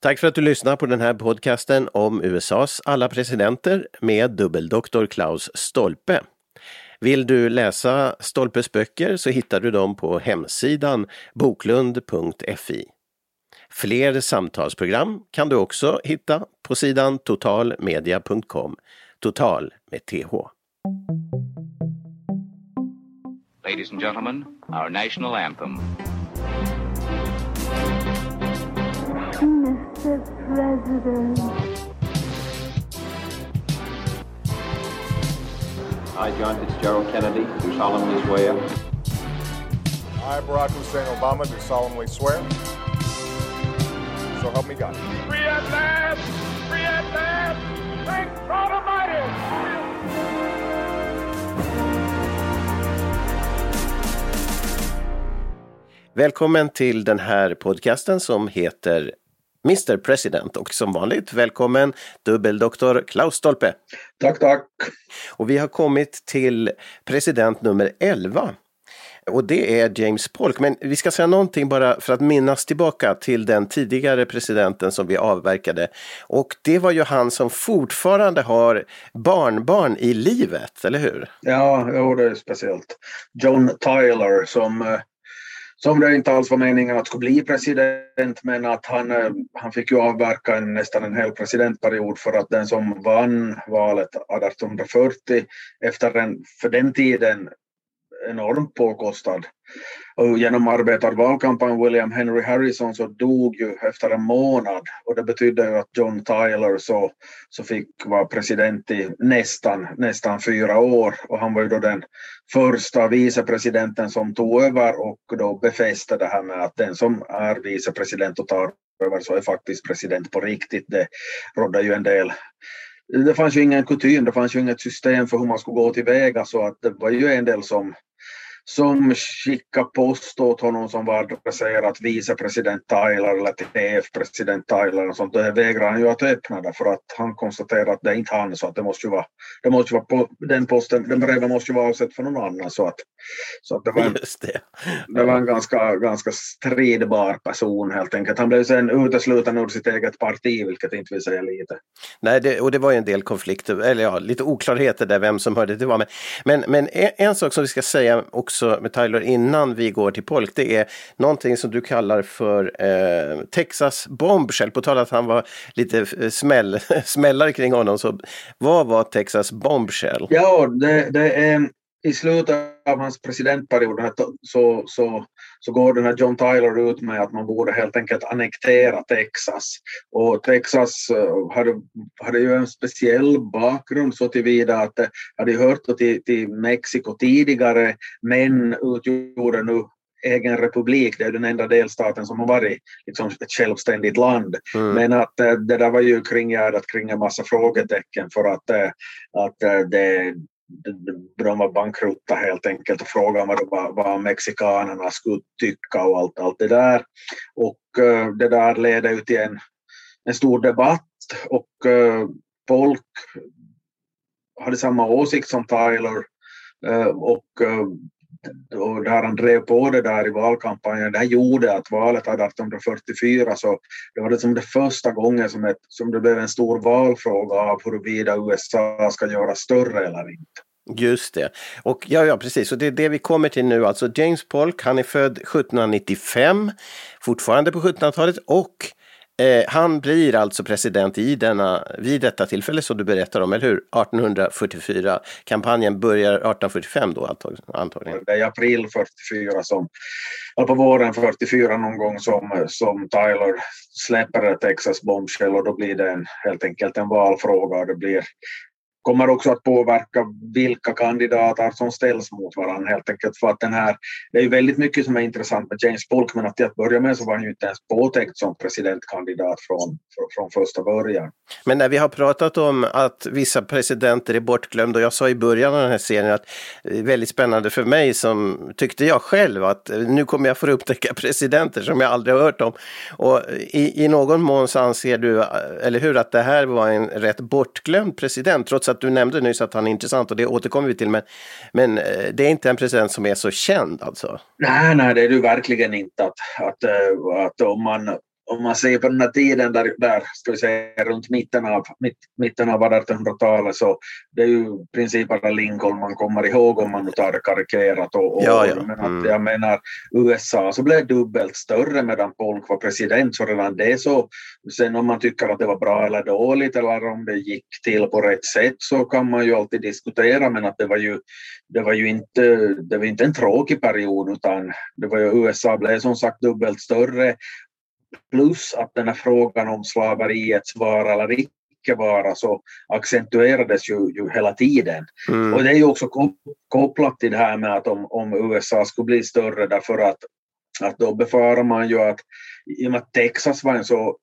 Tack för att du lyssnar på den här podcasten om USAs alla presidenter med dubbeldoktor Klaus Stolpe. Vill du läsa Stolpes böcker så hittar du dem på hemsidan boklund.fi. Fler samtalsprogram kan du också hitta på sidan totalmedia.com. Total med TH. Ladies and gentlemen, our national anthem. Mr. President. I, John Fitzgerald Kennedy, do solemnly swear. I, Barack Hussein Obama, do solemnly swear. So help me God. Free at last! Free at last! Thank God Almighty! Välkommen till den här podcasten som heter Mr President och som vanligt välkommen dubbeldoktor Klaus Stolpe. Tack, tack. Och vi har kommit till president nummer 11. Och det är James Polk. Men vi ska säga någonting bara för att minnas tillbaka till den tidigare presidenten som vi avverkade. Och det var ju han som fortfarande har barnbarn i livet, eller hur? Ja, jo, det är speciellt. John Tyler som eh, som det inte alls var meningen att skulle bli president men att han, eh, han fick ju avverka en, nästan en hel presidentperiod för att den som vann valet 1840 efter en för den tiden enormt påkostad. Och genom arbetarvalkampanj William Henry Harrison så dog ju efter en månad. Och det betydde ju att John Tyler så, så fick vara president i nästan, nästan fyra år. Och han var ju då den första vicepresidenten som tog över och då befäste det här med att den som är vicepresident och tar över så är faktiskt president på riktigt. Det rådde ju en del det fanns ju ingen kutym, det fanns ju inget system för hur man skulle gå tillväga. Så att det var ju en del som som skickade post åt honom som var adresserat vicepresident Tyler eller TF-president Tyler och sånt. Det vägrade han ju att öppna det för att han konstaterade att det är inte han så att det måste ju vara, det måste vara på, den posten, den breven måste ju vara avsett för någon annan så att, så att det var en, det. det var en ganska, ganska stridbar person helt enkelt. Han blev sen utesluten ur sitt eget parti vilket inte vill säga lite. Nej, det, och det var ju en del konflikter, eller ja, lite oklarheter där vem som hörde till vad. Men, men, men en, en sak som vi ska säga också med Tyler innan vi går till Polk, det är någonting som du kallar för eh, Texas bombshell. På tal att han var lite eh, smäll, smällare kring honom, så vad var Texas bombshell? Ja, det, det är i slutet av hans presidentperiod så, så, så går den här John Tyler ut med att man borde helt enkelt annektera Texas. Och Texas eh, hade, hade ju en speciell bakgrund så tillvida att det hade hört till, till Mexiko tidigare men utgjorde nu egen republik, det är den enda delstaten som har varit liksom, ett självständigt land. Mm. Men att eh, det där var ju kringgärdat kring en massa frågetecken för att, eh, att det, de var bankrutta helt enkelt och frågade vad, vad mexikanerna skulle tycka och allt, allt det där. Och eh, det där ledde ut till en, en stor debatt och eh, folk hade samma åsikt som Tyler eh, och och där han drev på det där i valkampanjen, det här gjorde att valet hade 1844 så det var liksom det första gången som, ett, som det blev en stor valfråga av huruvida USA ska göra större eller inte. Just det. Och ja, ja, precis. Och det är det vi kommer till nu. Alltså James Polk, han är född 1795, fortfarande på 1700-talet och eh, han blir alltså president i denna, vid detta tillfälle som du berättar om, eller hur? 1844. Kampanjen börjar 1845 då antagligen. Det är april 44 som, eller på våren 44 någon gång som, som Tyler släpper Texas bombshell och då blir det en, helt enkelt en valfråga och det blir kommer också att påverka vilka kandidater som ställs mot varandra helt enkelt för att den här, det är ju väldigt mycket som är intressant med James Polk men att till att börja med så var han ju inte ens påtänkt som presidentkandidat från, från första början. Men när vi har pratat om att vissa presidenter är bortglömda och jag sa i början av den här serien att det är väldigt spännande för mig som tyckte jag själv att nu kommer jag få upptäcka presidenter som jag aldrig har hört om. Och i, i någon mån så anser du, eller hur, att det här var en rätt bortglömd president trots att att du nämnde nyss att han är intressant och det återkommer vi till. Men, men eh, det är inte en president som är så känd alltså? Nej, nej, det är det verkligen inte. Att, att, eh, att om man om man ser på den här tiden där, där ska vi säga runt mitten av, mitt, mitten av 1800-talet så det är ju i princip bara Lincoln man kommer ihåg om man nu tar det karikerat. Och, och, Ja, ja. Men Mm. att jag menar USA så blev dubbelt större medan Polk var president så redan det så sen om man tycker att det var bra eller dåligt eller om det gick till på rätt sätt så kan man ju alltid diskutera men att det var ju det var ju inte, det var inte en tråkig period utan det var ju USA blev som sagt dubbelt större plus att den här frågan om slaveriets vara eller icke vara så accentuerades ju, ju hela tiden. Mm. Och det är ju också kop- kopplat till det här med att om, om USA skulle bli större därför att, att då befarar man ju att i och med att Texas var en så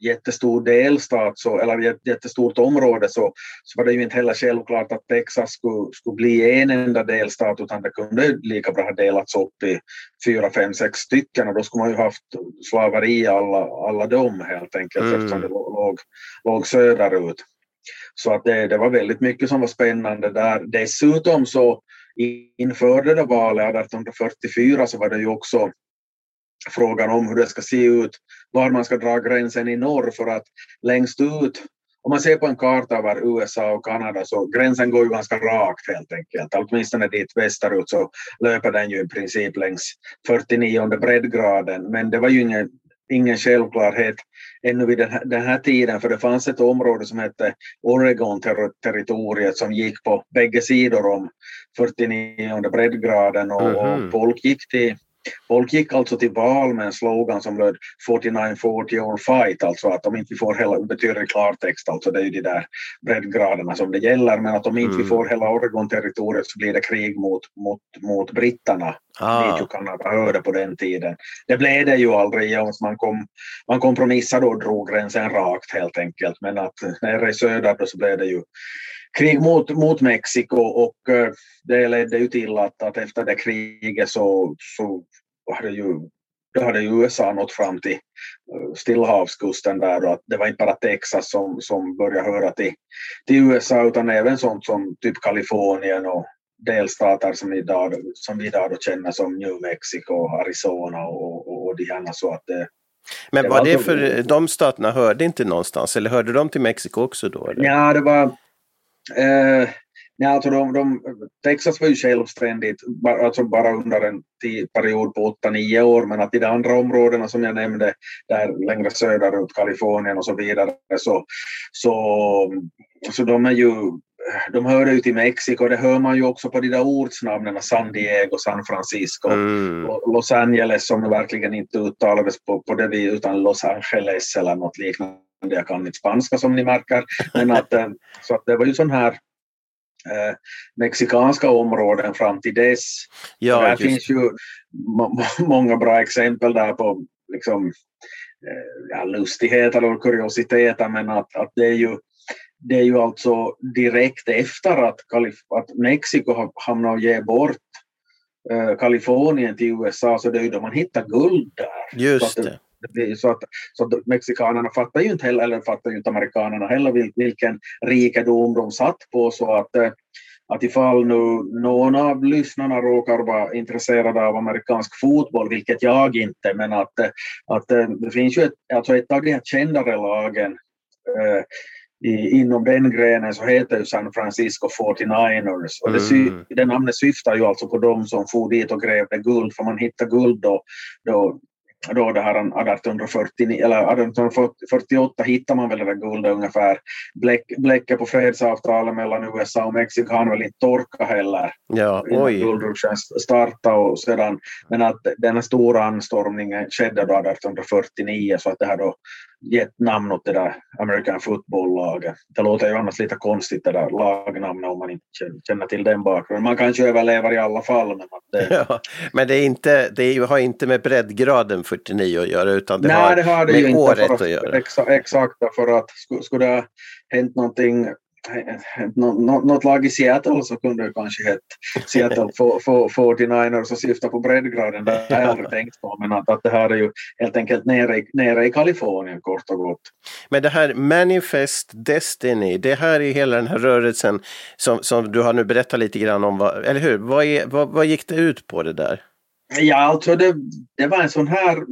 jättestor delstat så, eller jät- jättestort område så, så var det ju inte heller självklart att Texas skulle, skulle bli en enda delstat utan det kunde lika bra ha delats upp i fyra, fem, sex stycken och då skulle man ju haft slaveri i alla, alla dem helt enkelt Mm. eftersom det låg, låg söderut. Så att det, det var väldigt mycket som var spännande där. Dessutom så inför det där valet 1844 så var det ju också frågan om hur det ska se ut, var man ska dra gränsen i norr för att längst ut om man ser på en karta över USA och Kanada så gränsen går ju ganska rakt helt enkelt. Åtminstone dit västerut så löper den ju i princip längs 49 breddgraden. Men det var ju ingen, ingen självklarhet ännu vid den här, den här tiden för det fanns ett område som hette Oregon-territoriet som gick på bägge sidor om 49 breddgraden och, Mhm. och folk gick till Folk gick alltså till val med en slogan som löd 49-40 or fight, alltså att om inte vi får hela, betyder i klartext, alltså det är ju de där breddgraderna som det gäller, men att om inte vi Mm. får hela Oregon-territoriet så blir det krig mot, mot, mot britterna, Ah. dit ju Kanada hörde på den tiden. Det blev det ju aldrig, man, kom, man kompromissade och drog gränsen rakt helt enkelt, men att nere i söder så blev det ju krig mot, mot Mexiko och eh, det ledde ju till att, att efter det kriget så, så hade ju då hade ju USA nått fram till eh, Stillahavskusten där och att det var inte bara Texas som, som började höra till, till USA utan även sånt som typ Kalifornien och delstater som, idag, som vi idag då känner som New Mexico, Arizona och, och, och de här så att det, Men det var var det för de staterna hörde inte någonstans eller hörde de till Mexiko också då? Eller? Ja, det var... Eh, ja, alltså de, de, Texas var ju självständigt, ba- alltså bara under en tid, period på 8-9 år, men att i de andra områdena som jag nämnde, där längre söderut, Kalifornien och så vidare, så, så, så de är ju de hörde ju till Mexiko, det hör man ju också på de där ortsnamnen, San Diego, San Francisco, Mm. Los Angeles som verkligen inte uttalades på, på det vi utan Los Angeles eller något liknande. Jag kan inte spanska som ni märker. Men att, eh, så att det var ju sån här eh, mexikanska områden fram till dess. Ja, där finns ju må- många bra exempel där på liksom, eh, ja, lustigheter och kuriositeter men att, att det är ju det är ju alltså direkt efter att, Kalif- att Mexiko hamnat och ge bort eh, Kalifornien till USA så det är ju då man hittar guld där. Just det. Det blir så att, så att mexikanerna fattar ju inte heller, eller fattar ju inte amerikanerna heller vil, vilken rikedom de satt på så att, eh, att ifall nu någon av lyssnarna råkar vara intresserade av amerikansk fotboll, vilket jag inte, men att, eh, att eh, det finns ju ett, alltså ett av de här kändare lagen eh, i, inom den grenen så heter ju San Francisco 49ers och det, sy, Mm. det namnet syftar ju alltså på de som for dit och grävde guld för man hittade guld då, då då det här 1849, eller 1848 hittar man väl det där guldet ungefär. Bläck, bläcket på fredsavtalet mellan USA och Mexiko. Hann väl inte torka heller. Ja, innan startade och sedan, men att den här stora anstormningen skedde då 1849 så att det har då gett namn åt det där American football-laget. Det låter ju annars lite konstigt det där lagnamnet om man inte känner- till den bakgrunden. Man kanske överlever i alla fall men att det, Ja, men det, är inte, det har inte med breddgraden 49 att göra utan det Nej, har det har det med ju inte. året för att göra. Exa, exakt, för att skulle, skulle det ha hänt någonting något lag i Seattle så kunde det kanske hett Seattle for- for- 49ers och syfta på breddgraden. Det har jag aldrig tänkt på. Men att, att det här är ju helt enkelt nere i, nere i Kalifornien kort och gott. Men det här Manifest Destiny, det här är hela den här rörelsen som, som du har nu berättat lite grann om, vad, eller hur? Vad, är, vad, vad gick det ut på det där? Ja, alltså det, det var en sån här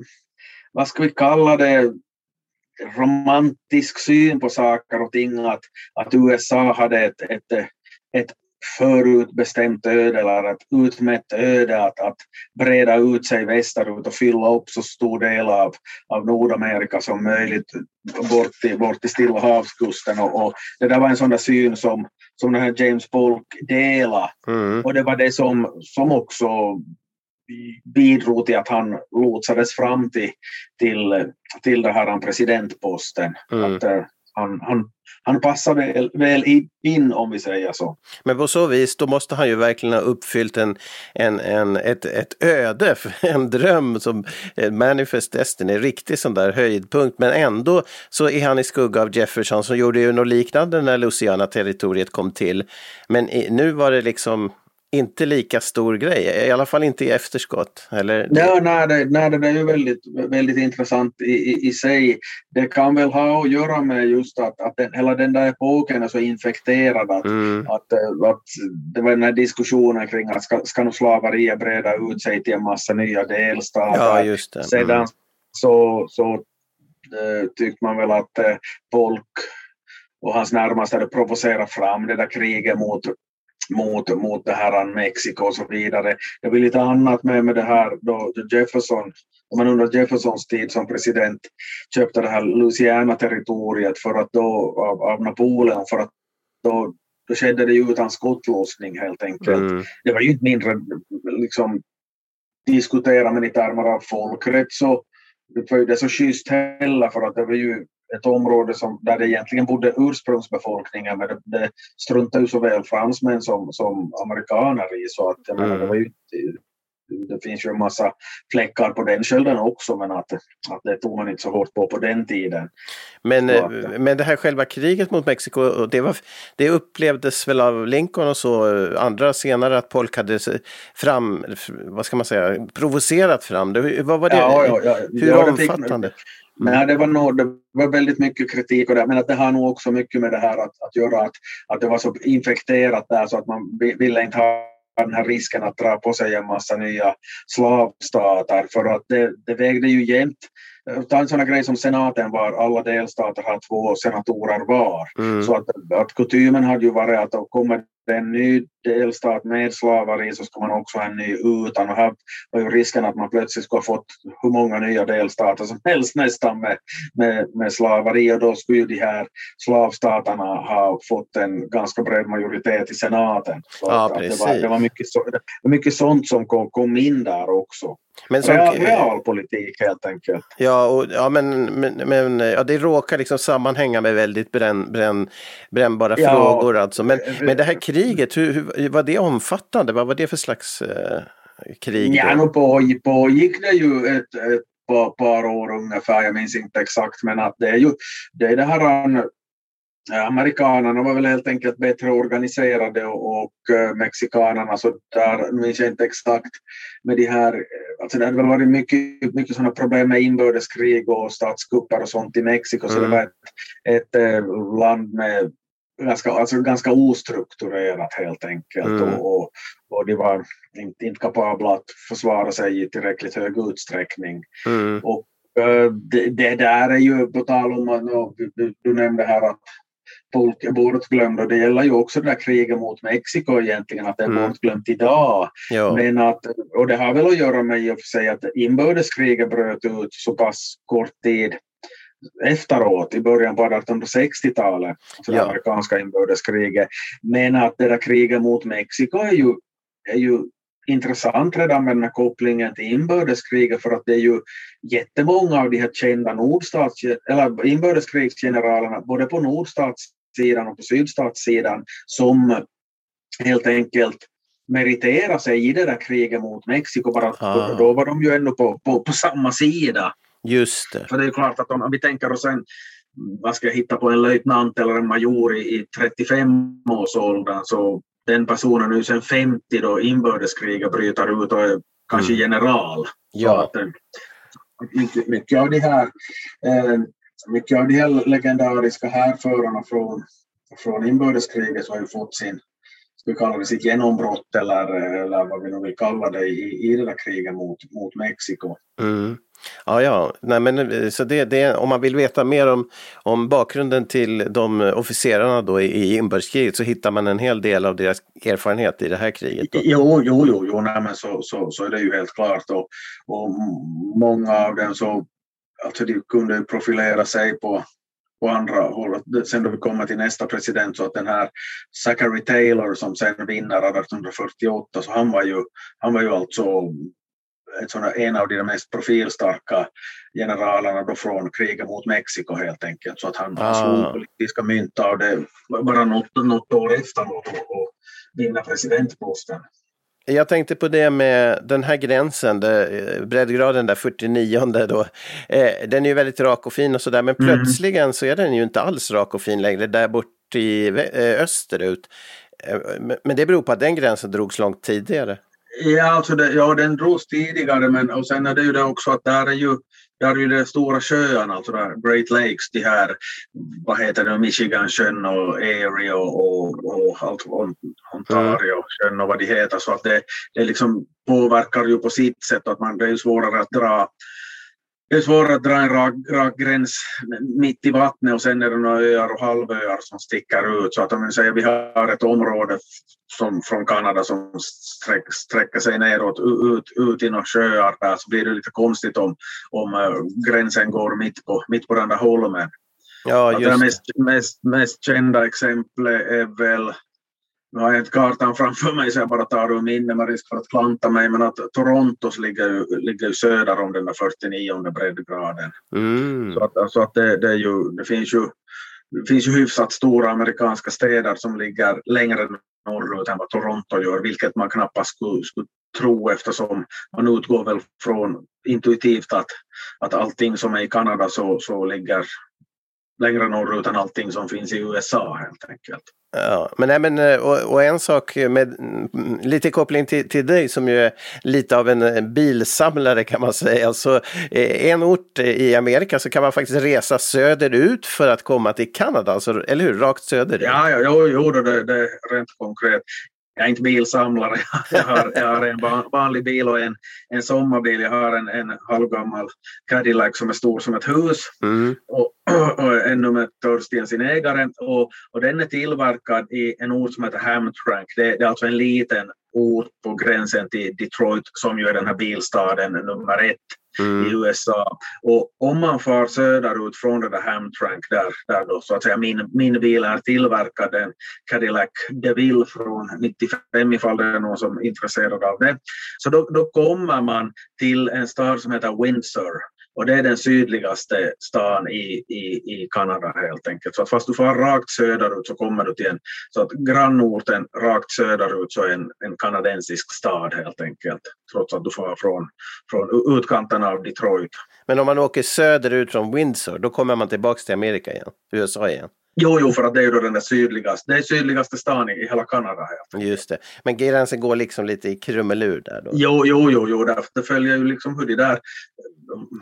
vad ska vi kalla det, romantisk syn på saker och ting att, att USA hade ett, ett, ett förutbestämt öde eller ett utmätt öde att, att breda ut sig västerut och fylla upp så stor del av, av Nordamerika som möjligt bort till, bort till Stilla havskusten. Och, och det där var en sån där syn som, som den här James Polk delade. Mm. Och det var det som, som också bidrog till att han lotsades fram till, till, till det här presidentposten. Mm. Att, uh, han, han, han passar väl, väl in om vi säger så. Men på så vis, då måste han ju verkligen ha uppfyllt en, en, en, ett, ett öde, en dröm som Manifest Destiny, riktig sån där höjdpunkt. Men ändå så är han i skugga av Jefferson som gjorde ju något liknande när Louisiana-territoriet kom till. Men nu var det liksom inte lika stor grej, i alla fall inte i efterskott. Eller? Ja, nej, det, nej, det är ju väldigt, väldigt intressant i, i, i sig. Det kan väl ha att göra med just att, att den, hela den där epoken är så infekterad att, Mm. att, eh, att det var den här diskussionen kring att ska, ska nog slaveriet breda ut sig till en massa nya delstater. Ja, just det. Sedan Mm. så, så äh, tyckte man väl att äh, folk och hans närmaste hade provocerat fram det där kriget mot mot, mot det här Mexiko och så vidare. Det blir lite annat med, med det här då Jefferson, om man under Jeffersons tid som president köpte det här Louisiana-territoriet för att då, av, av Napoleon för att då, då skedde det ju utan skottlossning helt enkelt. Mm. Det var ju inte mindre liksom diskutera med i termer av folkrätt så det var ju det så schysst heller för att det var ju ett område som, där det egentligen bodde ursprungsbefolkningen men det, det struntade ju såväl fransmän som, som amerikaner i så att menar, Mm. det var ju det finns ju en massa fläckar på den skölden också men att, att det tog man inte så hårt på på den tiden. Men, Ja. eh, men det här själva kriget mot Mexiko, det, var, det upplevdes väl av Lincoln och så, eh, andra senare att Polk hade fram, vad ska man säga, provocerat fram det. Vad var det? Ja, ja, ja. Hur det fick- omfattande? Nej, det var, nog, det var väldigt mycket kritik och det, men att det har nog också mycket med det här att, att göra att, att det var så infekterat där så att man vi- ville inte ha den här risken att dra på sig en massa nya slavstater för att det, det vägde ju jämnt. Ta en sån här grej som senaten var, alla delstater har två senatorer var. Mm. Så att, att kutymen hade ju varit att om kommer en ny delstat med slaveri så ska man också ha en ny utan. Och här var ju risken att man plötsligt skulle ha fått hur många nya delstater som helst nästan med, med, med slaveri och då skulle ju de här slavstaterna ha fått en ganska bred majoritet i senaten. Så Ja, att det, var, precis. det, var mycket så, det var mycket sånt som kom, kom in där också. Men som, Real, realpolitik helt enkelt. Ja, och, ja men, men, men ja, det råkar liksom sammanhänga med väldigt bränn, bränn, brännbara Ja. frågor alltså. Men, men det här kriget, hur, hur, var det omfattande? Vad var det för slags eh, krig? Ja, då? på, pågick det ju ett, ett par, par år ungefär, jag minns inte exakt, men att det är ju det, är det här Amerikanerna var väl helt enkelt bättre organiserade och, och eh, mexikanerna så där minns jag inte exakt med de här, eh, alltså det hade väl varit mycket, mycket sådana problem med inbördeskrig och statskupper och sånt i Mexiko så Mm. det var ett, ett eh, land med ganska, alltså ganska ostrukturerat helt enkelt Mm. och, och, och de var inte, inte kapabla att försvara sig i tillräckligt hög utsträckning. Mm. Och eh, det, det där är ju på tal om du, du nämnde här att folk är bortglömda och det gäller ju också det där kriget mot Mexiko egentligen att det är Mm. bortglömt idag. Men att, och det har väl att göra med i och för sig att inbördeskriget bröt ut så pass kort tid efteråt i början på 1860-talet, alltså det Ja. amerikanska inbördeskriget. Men att det där kriget mot Mexiko är ju, är ju intressant redan med den här kopplingen till inbördeskriget för att det är ju jättemånga av de här kända nordstats, eller inbördeskrigsgeneralerna både på nordstatssidan och på sydstatssidan som helt enkelt meritera sig i det där kriget mot Mexiko bara att Ah. då, då var de ju ändå på, på, på samma sida. Just det. För det är klart att om vi tänker oss en, vad ska jag hitta på, en löjtnant eller en major i, i 35-årsåldern så den personen är ju sen 50 då inbördeskriget bryter ut och är kanske Mm. general. Ja. att, eh, mycket, av de här eh, mycket av de här legendariska härförarna från, från inbördeskriget så har ju fått sin, vi kalla det sitt genombrott eller, eller vad vi nu vill kalla det i, i det där kriget mot, mot Mexiko. Mm. Ja, ja. Nej, men, så det, det, om man vill veta mer om, om bakgrunden till de officerarna då i, i inbördeskriget så hittar man en hel del av deras erfarenhet i det här kriget. Då. Jo, jo, jo, jo nej, men så, så, så är det ju helt klart. Och, och många av dem så alltså de kunde profilera sig på, på andra håll. Sen då vi kommer till nästa president så att den här Zachary Taylor som sen vinner 1848 så han var ju, han var ju alltså ett sådana, en av de mest profilstarka generalerna då från kriget mot Mexiko helt enkelt. Så att han, ah. slog politiska mynt av det bara något, något år efteråt och, och vinna presidentposten. Jag tänkte på det med den här gränsen, där, breddgraden där 49 då. Eh, den är ju väldigt rak och fin och sådär men mm. plötsligen så är den ju inte alls rak och fin längre där bort i eh, österut. Eh, men det beror på att den gränsen drogs långt tidigare. Ja, alltså det, ja, den drogs tidigare men och sen är det ju det också att där är ju där är ju de stora sjöarna, alltså Great Lakes, de här, vad heter det, Michigansjön och Erie och, och, och allt, Ontario sjön och vad de heter. Så att det, det liksom påverkar ju på sitt sätt att man, det är ju svårare att dra det är svårare att dra en rak, rak gräns mitt i vattnet och sen är det några öar och halvöar som sticker ut. Så att om vi säger vi har ett område som, från Kanada som sträck, sträcker sig neråt ut, ut i några sjöar där så blir det lite konstigt om, om uh, gränsen går mitt på, mitt på den där holmen. Ja, just det mest, mest, mest kända exemplet är väl nu har jag inte kartan framför mig så jag bara tar ur minne med risk för att klanta mig, men att Torontos ligger ju, ligger söder om den där 49 breddgraden. Mm. Så att, alltså att det, det, är ju, det finns ju det finns ju hyfsat stora amerikanska städer som ligger längre norrut än vad Toronto gör, vilket man knappast skulle, skulle tro eftersom man utgår väl från intuitivt att, att allting som är i Kanada så, så ligger längre norrut än allting som finns i USA helt enkelt. Ja, men, nej, men eh, och, och, en sak med mm, lite koppling till, till dig som ju är lite av en eh, bilsamlare kan man säga. Alltså, en ort i Amerika så kan man faktiskt resa söderut för att komma till Kanada, alltså, eller hur? Rakt söderut. Ja, ja jo, jo det, det rent konkret jag är inte bilsamlare, jag har, jag har en vanlig bil och en, en sommarbil. Jag har en, en halvgammal Cadillac som är stor som ett hus mm. och, och ännu med törstigen sin ägare. Och, och den är tillverkad i en ort som heter Hamtramck. Det, det är alltså en liten ort på gränsen till Detroit som ju är den här bilstaden nummer ett mm. i USA. Och om man far söderut från det där Hamtrank där, där då så att säga min, min bil är tillverkad, en Cadillac DeVille från 95 ifall det är någon som är intresserad av det. Så då, då kommer man till en stad som heter Windsor och det är den sydligaste stan i, i, i Kanada helt enkelt. Så att fast du far rakt söderut så kommer du till en, så att grannorten rakt söderut så är en, en kanadensisk stad helt enkelt. Trots att du far från, från utkanten av Detroit. Men om man åker söderut från Windsor, då kommer man tillbaka till Amerika igen, USA igen? Jo, jo, för att det är ju den där sydligaste, det är sydligaste stan i hela Kanada. Just det. Men gränsen går liksom lite i krumelur där då? Jo, jo, jo, jo det följer ju liksom hur de där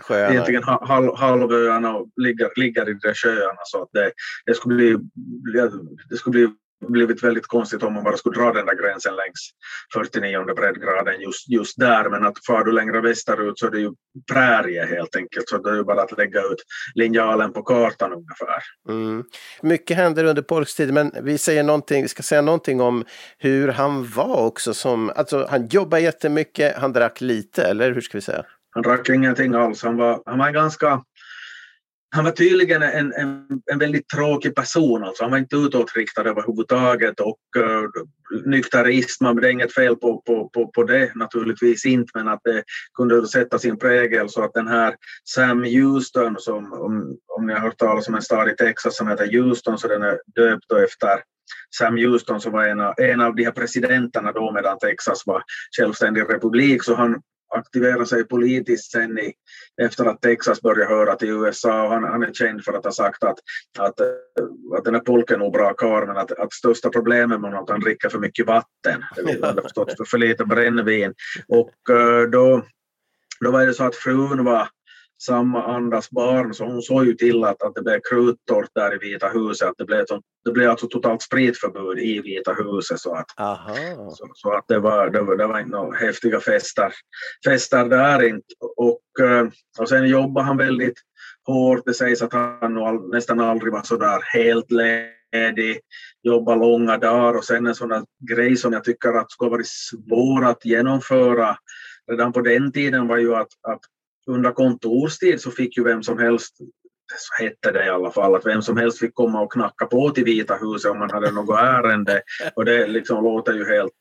Sjöarna. egentligen halv, halvöarna ligger, ligger i de där sjöarna så att det, det skulle bli, det skulle bli blivit väldigt konstigt om man bara skulle dra den där gränsen längs 49 breddgraden just, just där. Men att far du längre västerut så är det ju prärie helt enkelt. Så det är ju bara att lägga ut linjalen på kartan ungefär. Mm. Mycket händer under polkstid men vi, säger någonting, vi ska säga någonting om hur han var också. Som, alltså, han jobbade jättemycket, han drack lite, eller hur ska vi säga? Han drack ingenting alls. Han var, han var ganska han var tydligen en, en, en väldigt tråkig person. Alltså. Han var inte utåtriktad överhuvudtaget och eh, uh, nykterism, men det är inget fel på, på, på, på det naturligtvis inte, men att det kunde sätta sin prägel så att den här Sam Houston, som, om, om ni har hört talas om en stad i Texas som heter Houston, så den är döpt efter Sam Houston som var en av, en av de här presidenterna då medan Texas var självständig republik, så han aktivera sig politiskt sen i, efter att Texas började höra till USA. Och han, han är känd för att ha sagt att, att, eh, att den här polken är nog bra karl men att, att största problemet med honom är att han dricker för mycket vatten. Han förstått för, för lite brännvin. Och eh, då, då var det så att frun var samma andas barn, så hon såg ju till att, att det blev kruttorrt där i Vita huset. Att det, blev, det blev alltså totalt spritförbud i Vita huset. Så att, så, så, att det var, det var, det var inte några häftiga fester, fester där inte. Och, eh, och sen jobbade han väldigt hårt. Det sägs att han all, nästan aldrig var så där helt ledig, jobba långa dagar och sen en sån där grej som jag tycker att skulle varit svår att genomföra redan på den tiden var ju att, att under kontorstid så fick ju vem som helst så hette det i alla fall, att vem som helst fick komma och knacka på till Vita huset om man hade något ärende. Och det liksom låter ju helt,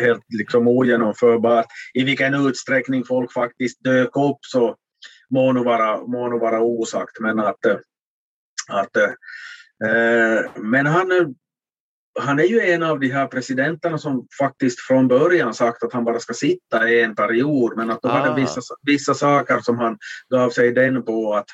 helt liksom ogenomförbart. I vilken utsträckning folk faktiskt dök upp så må nog vara, må nog vara osagt. Men att, att äh, men han, han är ju en av de här presidenterna som faktiskt från början sagt att han bara ska sitta i en period, men att då ah. var det vissa, vissa saker som han gav sig den på att,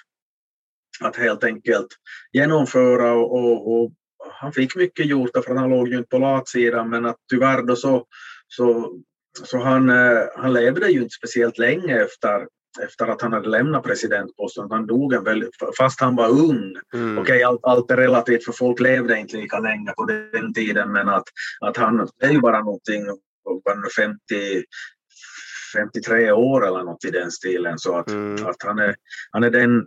att helt enkelt genomföra och, och, och han fick mycket gjort för han låg ju inte på latsidan, men att tyvärr då så, så, så han, eh, han levde ju inte speciellt länge efter, efter att han hade lämnat presidentposten. Han dog en väldigt, fast han var ung. Mm. Okej, okay, allt, allt är relativt för folk levde inte lika länge på den tiden men att, att han är ju bara någonting, 50, 53 år eller något i den stilen. Så att, mm. att han är, han är den,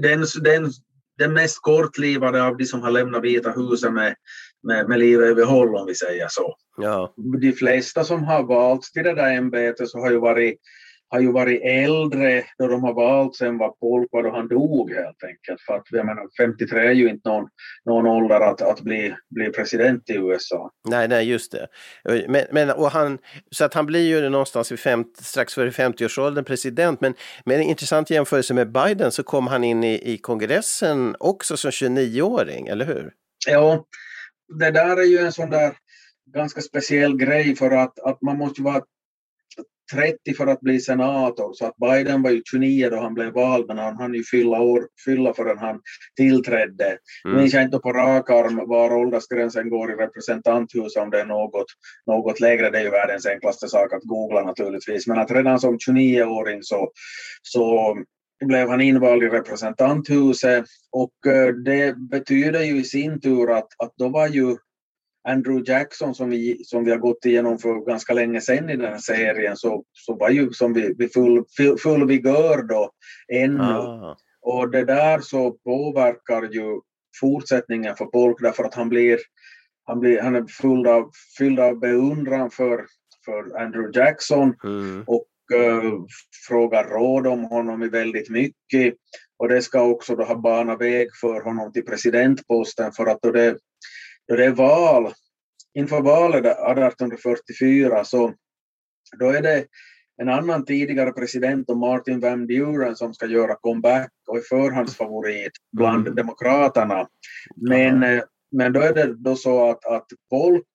den, den, den mest kortlivade av de som har lämnat Vita huset med, med, med livet i behåll om vi säger så. Ja. De flesta som har valts till det där ämbetet så har ju varit har ju varit äldre då de har valt sen var Polk var då han dog helt enkelt. För att jag menar, 53 är ju inte någon, någon ålder att, att bli, bli president i USA. Nej, nej, just det. Men, men, och han, så att han blir ju någonstans vid fem, strax före 50-årsåldern president. Men med en intressant jämförelse med Biden så kom han in i, i kongressen också som 29-åring, eller hur? Ja, det där är ju en sån där ganska speciell grej för att, att man måste vara 30 för att bli senator, så att Biden var ju 29 då han blev vald, men han hann ju fylla, år, fylla förrän han tillträdde. Mm. minns jag inte på rak arm var åldersgränsen går i representanthuset, om det är något, något lägre, det är ju världens enklaste sak att googla naturligtvis, men att redan som 29-åring så, så blev han invald i representanthuset och eh, det betyder ju i sin tur att, att då var ju Andrew Jackson som vi, som vi har gått igenom för ganska länge sedan i den här serien så, så var ju som vi, vi full, full, full vigör då ännu. Ah. Och det där så påverkar ju fortsättningen för Polk därför att han blir, han, blir, han är full av, fylld av beundran för, för Andrew Jackson mm. och uh, frågar råd om honom i väldigt mycket. Och det ska också då ha banat väg för honom till presidentposten för att då det då det är val, inför valet 1844 så då är det en annan tidigare president, Martin Van Buren, som ska göra comeback och är förhandsfavorit bland mm. demokraterna. Men, mm. men då är det då så att, att folk,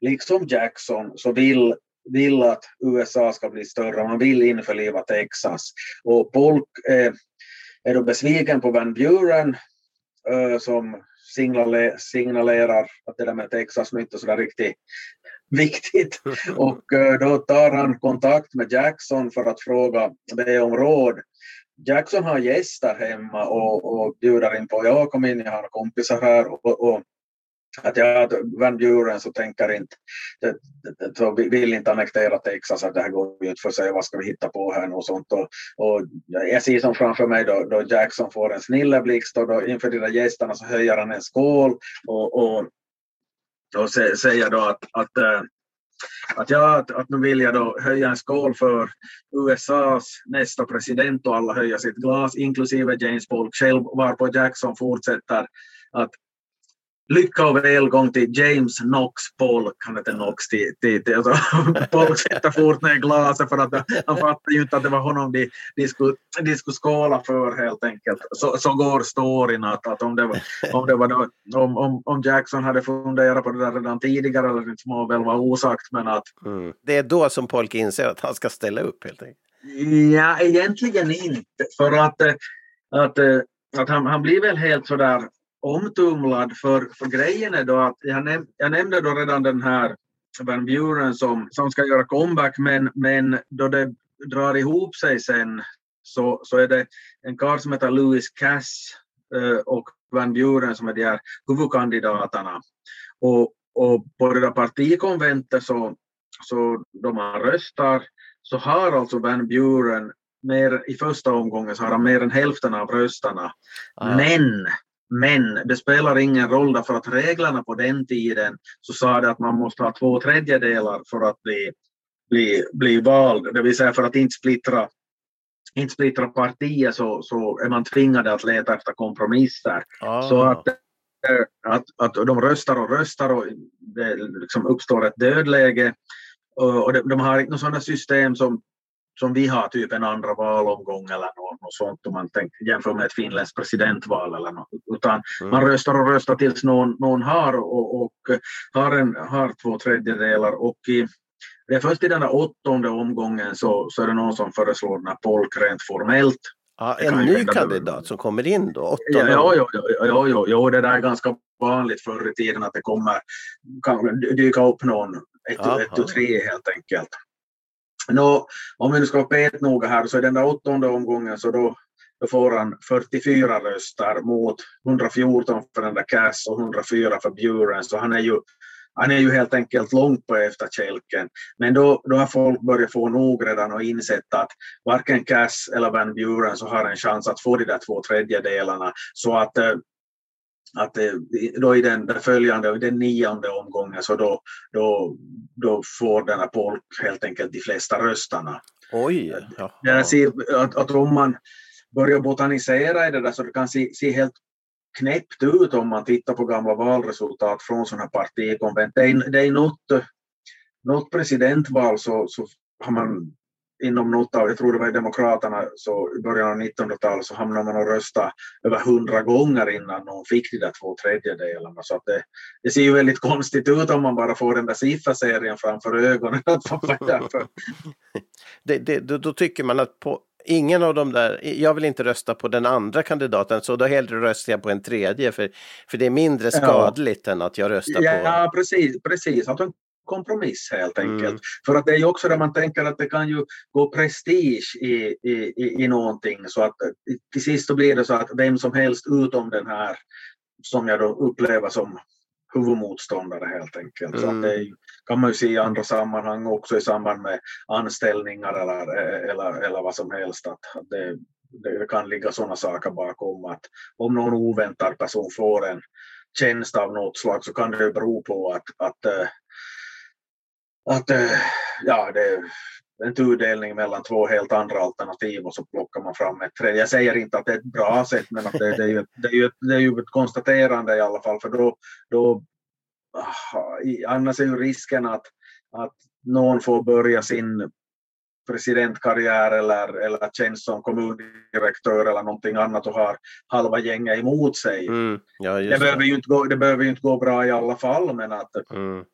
liksom Jackson, så vill vill att USA ska bli större, man vill införliva Texas. Och Polk är, är då besviken på Van Buren äh, som signalerar att det där med Texas nu inte är sådär riktigt viktigt. Och eh, då tar han kontakt med Jackson för att fråga det om råd. Jackson har gäster hemma och, och bjuder in på, jag kom in, jag har kompisar här och, och att jag Van Buren så tänker inte, så vill inte annektera Texas, att det här går ju inte för sig, vad ska vi hitta på här och sånt. Och, och jag ser som framför mig då, då Jackson får en snilleblixt och då inför de där gästerna så höjer han en skål och, och, och säger då att, att eh, att, ja, att, att nu vill jag då höja en skål för USAs nästa president och alla höjer sitt glas, inklusive James Polk själv, varpå Jackson fortsätter att lycka och välgång till James Knox Polk, han heter Knox till, till, till alltså, Polk sätter fort ner glaset för att han fattar ju inte att det var honom de, de, skulle, de skulle skåla för helt enkelt. Så, så går storyn att, att om, det var, om, det var om, om, om Jackson hade funderat på det där redan tidigare eller inte må väl vara osagt men att... Mm. Det är då som Polk inser att han ska ställa upp helt enkelt? Ja, egentligen inte för att, att, att han, han blir väl helt sådär omtumlad för, för grejen är då att jag, näm jag nämnde då redan den här Van Buren som, som ska göra comeback men, men då det drar ihop sig sen så, så är det en karl som heter Louis Cass eh, och Van Buren som är de här huvudkandidaterna. Och, och på det där partikonventet så, så då man röstar så har alltså Van Buren mer, i första omgången så har han mer än hälften av rösterna. Ah. Men, men det spelar ingen roll därför att reglerna på den tiden så sa det att man måste ha två tredjedelar för att bli, bli, bli vald, det vill säga för att inte splittra inte splittra partiet så, så är man tvingad att leta efter kompromisser. Ah. Så att, eh, att, att de röstar och röstar och det liksom uppstår ett dödläge. Och och de, de har inte något sådant system som, som vi har, typ en andra valomgång eller något, något sånt om man tänker, jämför med ett finländskt presidentval eller något. Utan Mm. man röstar och röstar tills någon, någon har och, och har, en, har två tredjedelar. Och i, det är först i den där åttonde omgången så, så är det någon som föreslår den här polk rent formellt. Ja, en ny kandidat som kommer in då? Ja, ja, ja, ja, ja, ja, det där är ganska vanligt förr i tiden att det kommer kan dyka upp någon ett, Aha. ett och tre helt enkelt. Nå, om vi nu ska vara petnoga här så i den där åttonde omgången så då, då får han 44 röster mot 114 för den där Cass och 104 för Buren så han är ju han är ju helt enkelt långt på efterkälken. Men då, då har folk börjat få nog redan och insett att varken Cass eller Van Buren så har en chans att få de där två tredjedelarna. Så att, eh, att eh, då i den, följande, i den nionde omgången så då, då, då får den här Polk helt enkelt de flesta rösterna. Oj! Ja. Det där ser, att, att om man börjar botanisera i det där så det kan se, se helt knäppt ut om man tittar på gamla valresultat från sådana partikonvent. Det är, det är något, något presidentval så, så har man inom något av, jag tror det var i Demokraterna, så i början av 1900-talet så hamnade man och röstade över hundra gånger innan någon fick de där två tredjedelarna. Så att det, det ser ju väldigt konstigt ut om man bara får den där sifferserien framför ögonen. Det Det, då, tycker man att på ingen av de där, jag vill inte rösta på den andra kandidaten så då hellre röstar jag på en tredje för, för det är mindre skadligt än att jag röstar på... Ja, precis. precis. Att en kompromiss helt enkelt. Mm. För att det är ju också där man tänker att det kan ju gå prestige i, i, i, i någonting så att till sist så blir det så att vem som helst utom den här som jag då upplever som huvudmotståndare helt enkelt. Så Mm. att det är ju- kan man ju se i andra sammanhang också i samband med anställningar eller, eller, eller vad som helst. Att, att det, det kan ligga sådana saker bakom att om någon oväntad person får en tjänst av något slag så kan det bero på att, att, eh, att eh, ja, det är en tudelning mellan två helt andra alternativ och så plockar man fram ett tredje. Jag säger inte att det är ett bra sätt men att det, det, är, ju, det, är, ju, det är ju ett konstaterande i alla fall för då, då annars är ju risken att, att någon får börja sin presidentkarriär eller, eller tjänst som kommundirektör eller någonting annat och har halva gänget emot sig. Mm, ja, Det behöver, det. ju inte gå, det behöver ju inte gå bra i alla fall, men, att, Mm.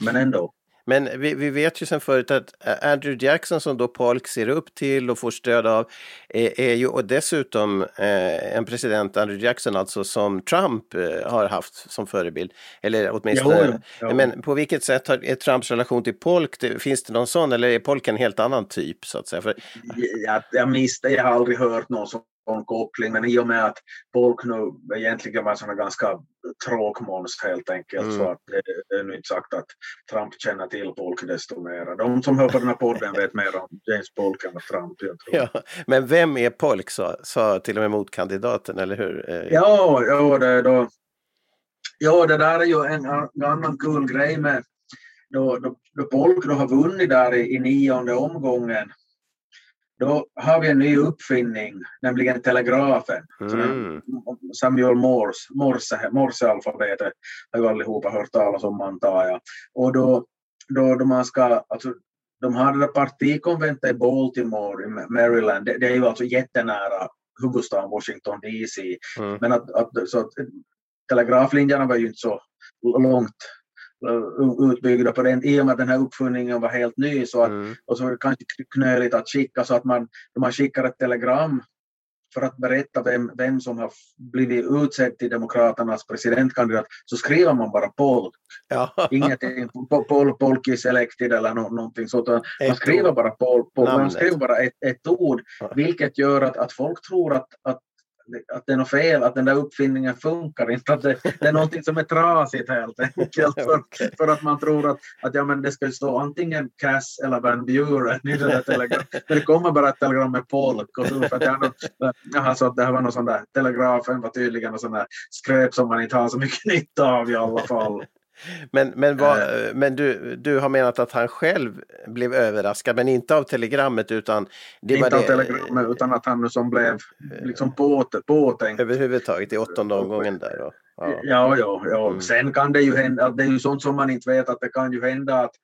men ändå. Men vi, vi vet ju sedan förut att eh, Andrew Jackson som då Polk ser upp till och får stöd av är, är ju och dessutom eh, en president, Andrew Jackson alltså, som Trump eh, har haft som förebild. Eller åtminstone. Jo, jo. Men på vilket sätt har, är Trumps relation till Polk, det, finns det någon sån eller är Polk en helt annan typ så att säga? För, Jag, jag, misst, jag har aldrig hört någon sån koppling, men i och med att Polk nu egentligen var en sån här ganska tråkmåns helt enkelt, Mm. så att det, är nu inte sagt att Trump känner till Polk desto mer. De som hör på den här podden vet mer om James Polk än Trump ja. Men vem är Polk sa, sa till och med motkandidaten, eller hur? Eh, Ja, ja, det, då, ja, det där är ju en, en annan kul grej med då, då, då Polk då har vunnit där i, i nionde omgången. Då har vi en ny uppfinning, nämligen telegrafen. Mm. Samuel Morse, Morse, Morse-alfabetet har ju allihopa hört talas om antar jag. Och då, då, då man ska, alltså, de hade det partikonventet i Baltimore i Maryland, det, det är ju alltså jättenära huvudstaden Washington DC. Mm. Men att, att, så att telegraflinjerna var ju inte så långt utbyggda på den i och med att den här uppfinningen var helt ny så att Mm. och så var det kanske knöligt att skicka så att man, när man skickar ett telegram för att berätta vem, vem som har blivit utsedd till Demokraternas presidentkandidat så skriver man bara Polk. Ja. Ingenting, Pol, Pol, Polk is elected eller no, någonting sånt. Man skriver bara, Pol, Pol, man skriver bara ett, ett ord, vilket gör att, att folk tror att, att att det är något fel, att den där uppfinningen funkar inte, att det, det är någonting som är trasigt helt enkelt. För, för att man tror att, att ja, men det ska stå antingen Cass eller Van Buren i det där telegrammet. Men det kommer bara ett telegram med polk och så för att jag, jaha, så att det här var någon sån där, telegrafen var tydligen någon sån där skräp som man inte har så mycket nytta av i alla fall. Men, men, vad, men du, du har menat att han själv blev överraskad, men inte av telegrammet utan det inte av det telegrammet utan att han som blev liksom på, påtänkt. överhuvudtaget i åttonde omgången där. Då. Ja. Ja, ja, ja. Mm. Sen kan det ju hända, att det är ju sånt som man inte vet, att det kan ju hända att,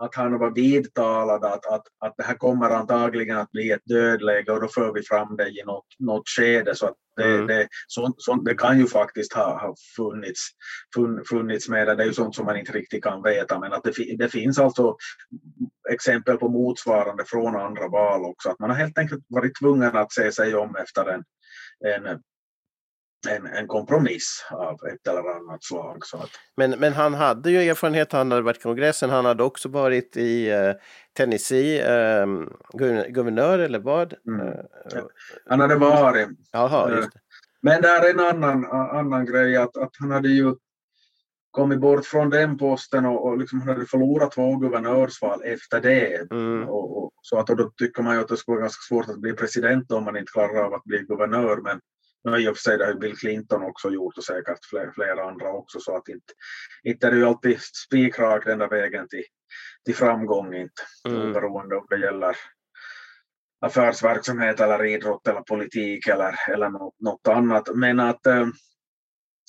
att han var vidtalad att, att, att det här kommer antagligen att bli ett dödläge och då för vi fram det i något, något skede. Så att det, Mm. det, sånt, sånt, det kan ju faktiskt ha, ha funnits, fun, funnits med det. Det är ju sånt som man inte riktigt kan veta. Men att det, det finns alltså exempel på motsvarande från andra val också. Att man har helt enkelt varit tvungen att se sig om efter en, en en, en kompromiss av ett eller annat slag. Så att, Men, men han hade ju erfarenhet, han hade varit i kongressen, han hade också varit i eh, Tennessee, eh, guver- guvernör eller vad? Mm. Eh, han hade varit. Jaha, Eh, just det. Men där är en annan, annan grej att, att han hade ju kommit bort från den posten och, och liksom hade förlorat två guvernörsval efter det. Mm. Och, och, så att, och då tycker man ju att det skulle vara ganska svårt att bli president om man inte klarar av att bli guvernör. Men nu i och för sig det har Bill Clinton också gjort och säkert flera, flera andra också. Så att inte, inte är det ju alltid spikrak den där vägen till, till framgång. Inte, Mm. Oberoende om det gäller affärsverksamhet eller idrott eller politik eller, eller något, något annat. Men att eh,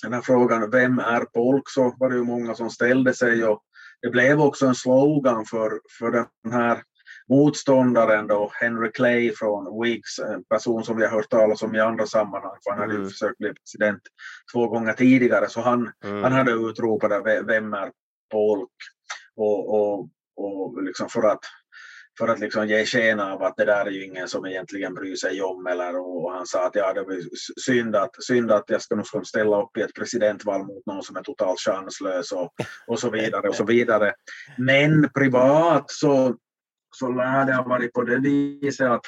den här frågan, vem är Polk, så var det ju många som ställde sig och det blev också en slogan för, för den här motståndaren då, Henry Clay från Whigs, en person som vi har hört talas om i andra sammanhang, för han hade Mm. försökt bli president två gånger tidigare, så han, Mm. han hade utropat det, "Ve- vem är Polk? Och, och, och liksom för att för att liksom ge sken av att det där är ju ingen som egentligen bryr sig om. Eller, och han sa att ja, det var synd att, synd att jag ska ska ställa upp i ett presidentval mot någon som är totalt chanslös och, och så vidare. och så vidare. Men privat så, så lär det ha varit på det viset att,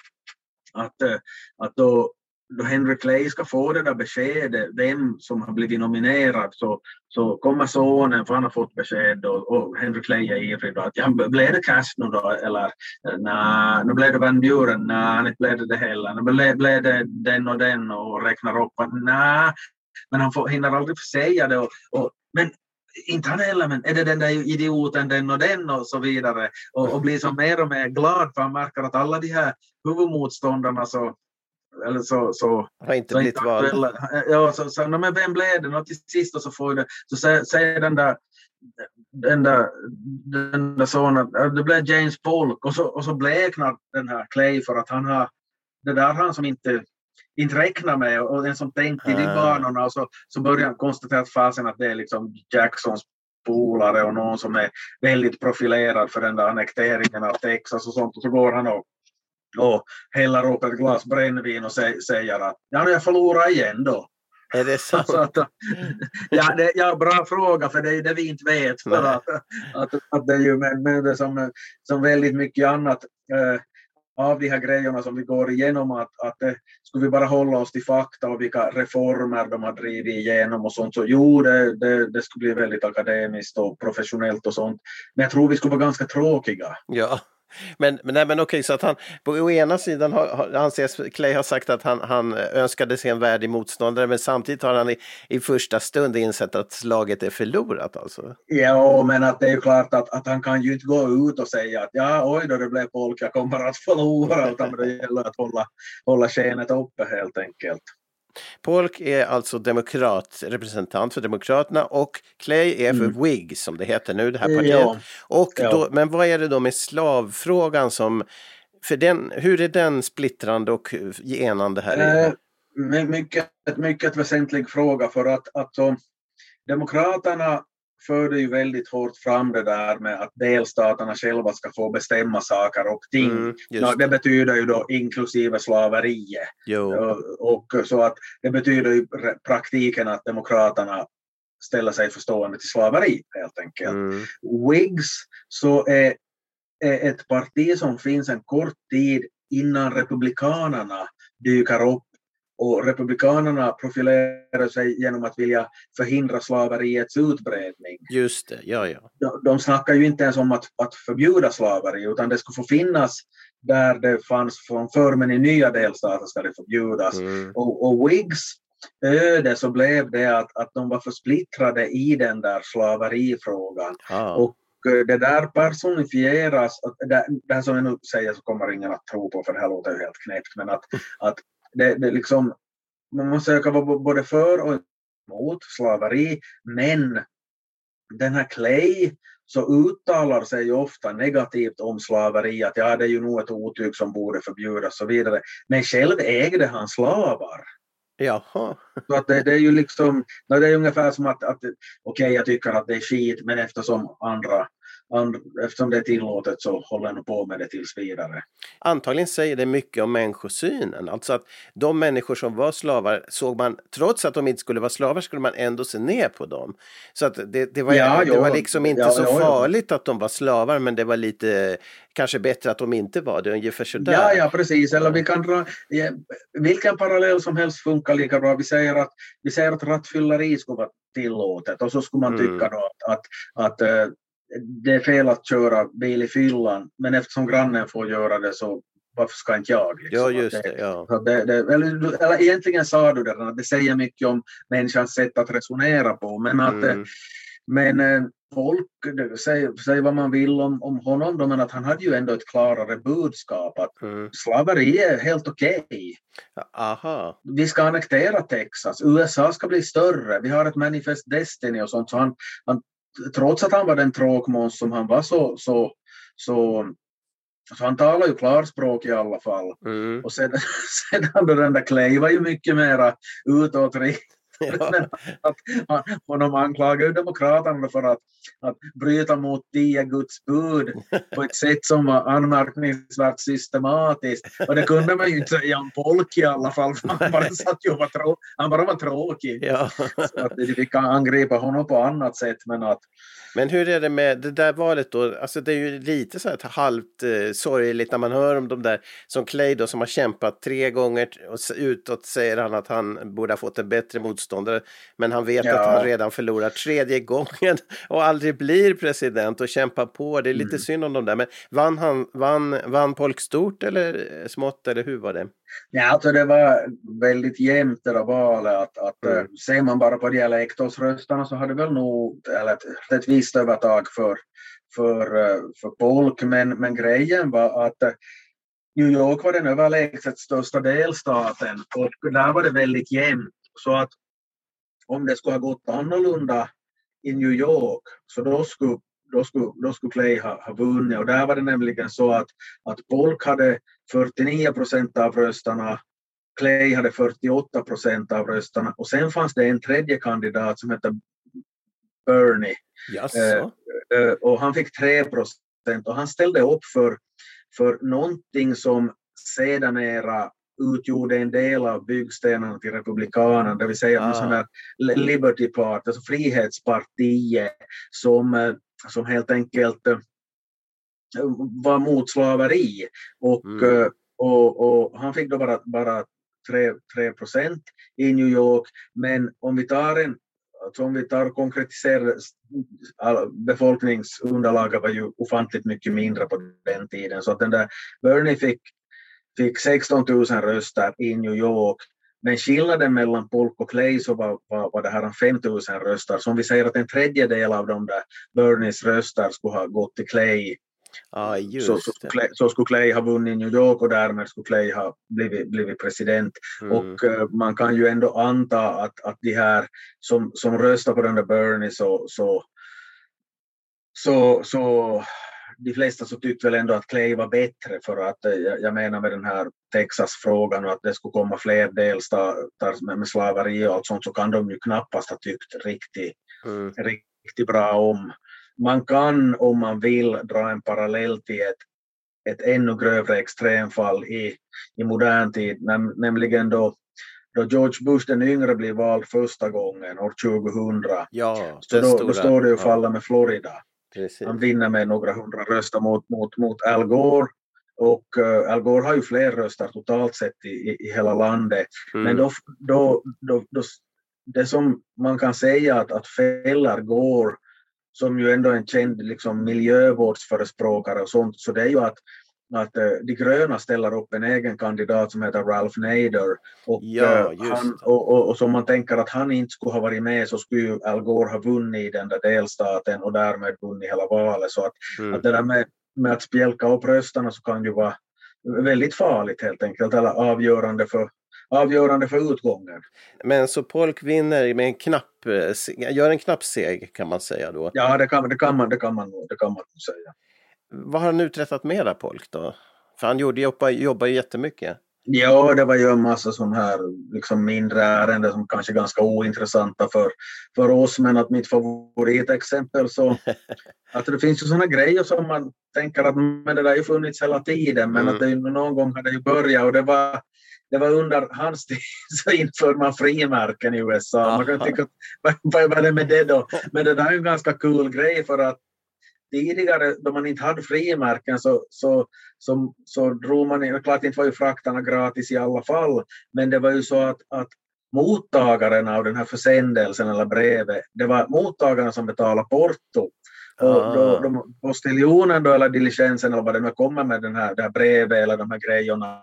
att, eh, att då, då Henry Clay ska få det där beskedet, vem som har blivit nominerad, så, så kommer sonen, för han har fått besked och, och Henry Clay är ivrig att ja, blev det Cash nu då eller eh, nej, nu blev det Van Buren, nej, inte blev det det heller, nu blev, blev det den och den och räknar upp att nej, men han får, hinner aldrig säga det och, och men inte han heller, men är det den där idioten, den och den och så vidare. Och, och blir så mer och mer glad för han märker att alla de här huvudmotståndarna så, eller så, så Har inte så blivit inte vald. aktuella. Ja, så, så, no, men vem blev det? Och till sist och så får det, så säger, säger den där den där, den där sonen, det blev James Polk och så, och så bleknar den här Clay för att han har, det där han som inte, inte räknar med och den som tänkte i de banorna och så, så börjar han konstatera att fasen att det är liksom Jacksons polare och någon som är väldigt profilerad för den där annekteringen av Texas och sånt och så går han och och häller upp ett glas brännvin och sä- säger att ja, nu jag förlorar igen då. Är det så? Så att, ja, det, ja, bra fråga för det är ju det vi inte vet. För att, att, att det är ju men, men det är som, som väldigt mycket annat eh, av de här grejerna som vi går igenom att, att eh, skulle vi bara hålla oss till fakta och vilka reformer de har drivit igenom och sånt så jo det, det, det skulle bli väldigt akademiskt och professionellt och sånt. Men jag tror vi skulle vara ganska tråkiga. Ja. Men, men, nej, men okej, så att han på å ena sidan har, har, anses Clay har sagt att han, han önskade sig en värdig motståndare men samtidigt har han i, i första stund insett att slaget är förlorat alltså. Ja, men att det är ju klart att, att han kan ju inte gå ut och säga att ja, oj då, det blev polk, jag kommer att förlora, utan det gäller att hålla, hålla skenet uppe helt enkelt. Polk är alltså demokratrepresentant för Demokraterna och Clay är för Mm. Whig som det heter nu, det här partiet. Ja. Och Ja. då, men vad är det då med slavfrågan som, för den, hur är den splittrande och enande här? Eh, my- mycket, mycket väsentlig fråga för att, att Demokraterna förde ju väldigt hårt fram det där med att delstaterna själva ska få bestämma saker och ting. Mm, Ja, det betyder ju då inklusive slaveriet. Jo. Och så att det betyder re- praktiken att demokraterna ställer sig förstående till slaveri helt enkelt. Mm. Whigs så är, är ett parti som finns en kort tid innan republikanerna dyker upp och republikanerna profilerar sig genom att vilja förhindra slaveriets utbredning. Just det, ja, ja. De, de snackar ju inte ens om att, att förbjuda slaveri utan det ska få finnas där det fanns från förr men i nya delstater ska det förbjudas. Mm. Och, och Whigs öde så blev det att, att de var för splittrade i den där slaverifrågan. Ja. Och eh, det där personifieras, det, det här som jag nu säger så kommer ingen att tro på för det här låter ju helt knäppt, men att, att det, det liksom, man måste söka vara både för och emot slaveri, men den här Clay så uttalar sig ju ofta negativt om slaveri, att ja det är ju nog ett otyg som borde förbjudas och så vidare. Men själv ägde han slavar. Jaha. Så att det, det är ju liksom, det är ungefär som att, att okej jag tycker att det är skit men eftersom andra eftersom det är tillåtet så håller nog på med det tills vidare. Antagligen säger det mycket om människosynen. Alltså att de människor som var slavar såg man, trots att de inte skulle vara slavar, skulle man ändå se ner på dem. Så att det, det, var, Ja, det jo. var liksom inte Ja, så ja. farligt att de var slavar, men det var lite kanske bättre att de inte var det, ungefär sådär. Ja, ja precis. Eller vi kan dra, vilken parallell som helst funkar lika bra. Vi säger att, vi säger att rattfylleri skulle vara tillåtet och så skulle man Mm. tycka då att, att, att eh, det är fel att köra bil i fyllan men eftersom grannen får göra det så varför ska inte jag? liksom? Ja, just det. Ja. Så det, det, eller, eller egentligen sa du det, att det säger mycket om människans sätt att resonera på. Men, att, Mm. men eh, folk, det, säg, säg vad man vill om, om honom, då, men att han hade ju ändå ett klarare budskap att Mm. slaveri är helt okej. Aha. Vi ska annektera Texas, USA ska bli större, vi har ett manifest destiny och sånt. Så han, han, trots att han var den tråkmåns som han var så, så, så, så han talar ju klarspråk i alla fall. Mm. Och sedan, sedan då den där Clay var ju mycket mera utåtriktad. Ja. Att han- honom anklagar Demokraterna för att, att bryta mot tio Guds bud på ett sätt som var anmärkningsvärt systematiskt. Och det kunde man ju inte säga om Polk i alla fall, för han bara, satt ju var, trå- han bara var tråkig. ja. Så att vi kan angripa honom på annat sätt, men att Men hur är det med det där valet då? Alltså det är ju lite så här halvt eh, sorgligt när man hör om de där som Clay då som har kämpat tre gånger och utåt säger han att han borde ha fått en bättre motståndare. Men han vet Ja. att han redan förlorar tredje gången och aldrig blir president och kämpar på. Det är lite synd om de där. Men vann han, vann, vann Polk stort eller eh, smått eller hur var det? Ja, alltså det var väldigt jämnt det där valet. Att, att, Mm. eh, Ser man bara på dialektorsröstarna så hade väl nog eller ett, ett visst övertag för, för, eh, för Polk. Men, men grejen var att eh, New York var den överlägset största delstaten och där var det väldigt jämnt. Så att om det skulle ha gått annorlunda i New York så då skulle, då skulle, då skulle Clay ha, ha vunnit. Och där var det nämligen så att, att Polk hade 49 procent av rösterna Clay hade 48 procent av rösterna och sen fanns det en tredje kandidat som hette Bernie Jaså? Eh, och han fick 3 procent och han ställde upp för, för någonting som sedermera utgjorde en del av byggstenarna till Republikanerna, det vill säga Ah. en sån här Liberty Party, alltså Frihetspartiet som, eh, som helt enkelt var mot slaveri. Och, Mm. eh, och, och han fick då bara, bara 3, 3 procent i New York. Men om vi tar en alltså om vi tar all- befolkningsunderlaget var ju ofantligt mycket mindre på den tiden. Så att den där Bernie fick, fick 16 000 röster i New York. Men skillnaden mellan Polk och Clay så var, var, var det här 5 000 röster. Så om vi säger att en tredjedel av de där Bernies röster skulle ha gått till Clay Just så, så, skulle så skulle Clay ha vunnit New York och därmed skulle Clay ha blivit, blivit president. Mm. Och eh, man kan ju ändå anta att, att de här som, som röstar på den där Bernie så, så, så, så de flesta så tyckte väl ändå att Clay var bättre för att eh, jag, menar med den här Texas-frågan och att det skulle komma fler delstater med, med slaveri och allt sånt så kan de ju knappast ha tyckt riktigt, Mm. riktigt riktigt bra om. Man kan om man vill dra en parallell till ett, ett ännu grövre extremfall i, i modern tid, näm, nämligen då då George Bush den yngre blev vald första gången år 2000. Ja, så då, stora, då står det ju ja. falla med Florida. Precis. Han vinner med några hundra röster mot, mot, mot Al Gore. Och uh, Al Gore har ju fler röster totalt sett i, i, i hela landet. Mm. Men då, då, då, då, det som man kan säga att, att fällar Gore, som ju ändå är en känd liksom, miljövårdsförespråkare och sånt, så det är ju att att uh, de gröna ställer upp en egen kandidat som heter Ralph Nader och, Ja, just han, och, och, och som man tänker att han inte skulle ha varit med så skulle ju Al Gore ha vunnit i den där delstaten och därmed vunnit hela valet. Så att, Mm. att det där med, med att spjälka upp rösterna så kan ju vara väldigt farligt helt enkelt, eller avgörande för, avgörande för utgången. Men så Polk vinner med en knapp, eh, gör en knapp seg kan man säga då. Ja, det kan, det kan, man, det kan, man, det kan man säga. Vad har han uträttat mera Polk då? För han gjorde, jobba, jobbar ju jättemycket. Ja, det var ju en massa sån här liksom mindre ärenden som kanske är ganska ointressanta för, för oss, men att mitt favoritexempel så att det finns ju såna grejer som man tänker att men det där har ju funnits hela tiden, men Mm. att det någon gång hade ju börjat och det var det var under hans tid så införde man frimärken i USA. Man kan tycka, vad, vad är det med det då? Men det där är ju en ganska kul grej för att tidigare då man inte hade frimärken så, så, så, så drog man, klart inte var ju frakterna gratis i alla fall, men det var ju så att, att mottagaren av den här försändelsen eller brevet, det var mottagaren som betalade porto. Och Ah. då, då postiljonen då, eller diligensen eller vad det nu kommer med den här, det här brevet eller de här grejerna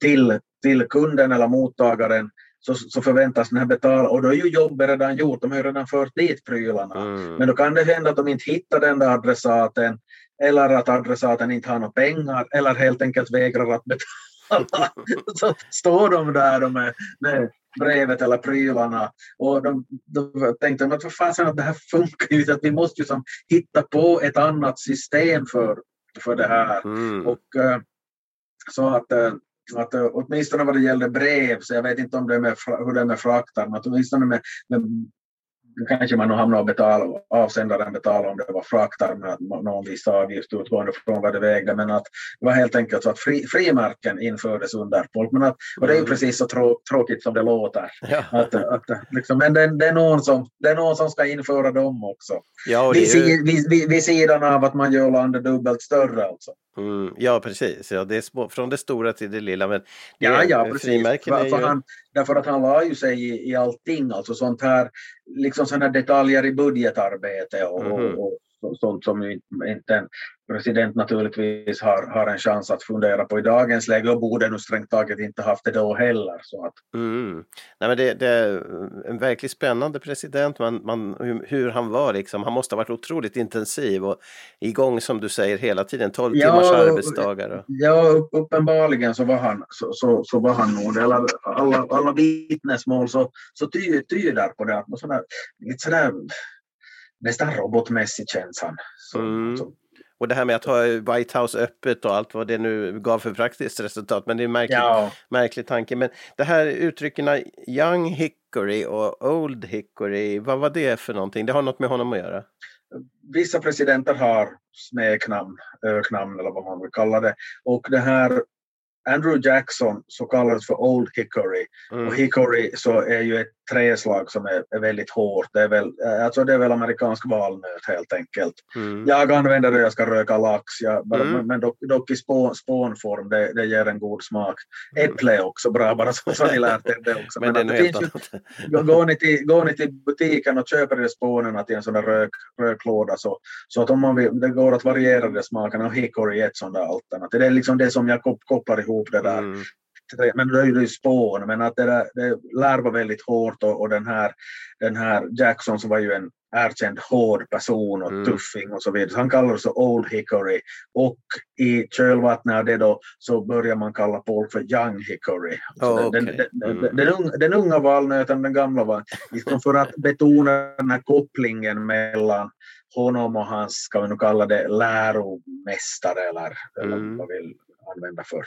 till, till kunden eller mottagaren så, så förväntas den här betala och då är ju jobbet redan gjort, de har ju redan fört dit prylarna. Mm. Men då kan det hända att de inte hittar den där adressaten eller att adressaten inte har några pengar eller helt enkelt vägrar att betala. Så står de där då med, med brevet eller prylarna och de, de tänkte de att vad fasen att det här funkar ju inte, att vi måste ju som hitta på ett annat system för, för det här. Mm. Och, eh, så att, eh, att eh, åtminstone vad det gäller brev, så jag vet inte om det är med, hur det är med fraktar, men åtminstone med, med kanske man nog hamnar och betala, avsändaren betalar om det var fraktar med någon viss avgift utgående från vad det vägde, men att det var helt enkelt så att fri, frimärken infördes under folk. Men att, och det är ju Mm. precis så trå, tråkigt som det låter. Ja. Att, att, liksom, men det, det, är någon som, det är någon som ska införa dem också. Ja, Vid, ju, vid, vid, vid sidan av att man gör landet dubbelt större alltså. Mm, ja, precis. Ja, det är små, från det stora till det lilla. Men det, Ja, ja, precis. För, ju... han, därför att han la ju sig i, i allting, alltså sånt här, liksom sådana detaljer i budgetarbete och, Mhm. och, och sånt som inte- en president naturligtvis har, har en chans att fundera på i dagens läge och borde nog strängt taget inte haft det då heller. Så att, Mm. Nej, men det, det är en verkligt spännande president. Man, man, hur, hur han var liksom. Han måste ha varit otroligt intensiv och igång som du säger hela tiden. 12 Ja, timmars arbetsdagar. Och, ja, upp- uppenbarligen så var han, så, så, så var han nog. Alla, alla, alla vittnesmål så, så ty, tyder på det. Att någon sån där, lite sådär, nästan robotmässig. Så, Mm. så, och det här med att ha White House öppet och allt vad det nu gav för praktiskt resultat. Men det är en märklig, ja. märklig tanke. Men det här uttrycken Young Hickory och Old Hickory. Vad var det för någonting? Det har något med honom att göra? vissa presidenter har smeknamn, öknamn eller vad man vill kalla det. Och det här Andrew Jackson så kallades för Old Hickory. Mm. Och hickory så är ju ett träslag som är, är väldigt hårt. Det är, väl, eh, alltså det är väl amerikansk valnöt helt enkelt. Mm. Jag använder det jag ska röka lax, jag, Mm. men, men dock, dock i spån, spånform, det, det ger en god smak. Äpple är också bra, bara så, så ni lärt er det också. Men något det finns ju. Går ni, till, går ni till butiken och köper de spånerna till en sån där rök, röklåda så, så att om man vill, det går att variera de smakerna och hickory är ett sånt där alternativ. Det är liksom det som jag kop- kopplar ihop det där. Mm. Men är ju spån, men att det, där, det lär vara väldigt hårt och, och den, här, den här Jackson som var ju en erkänd hård person och Mm. tuffing och så vidare. Så han kallar sig Old Hickory och i kölvattnet av det då så börjar man kalla folk för Young Hickory. Oh, den, okej. den, den, Mm. den, unga, den unga valnöten, den gamla var liksom för att betona den här kopplingen mellan honom och hans, ska vi nu kalla det, läromästare eller, eller Mm. vad vi vill använda för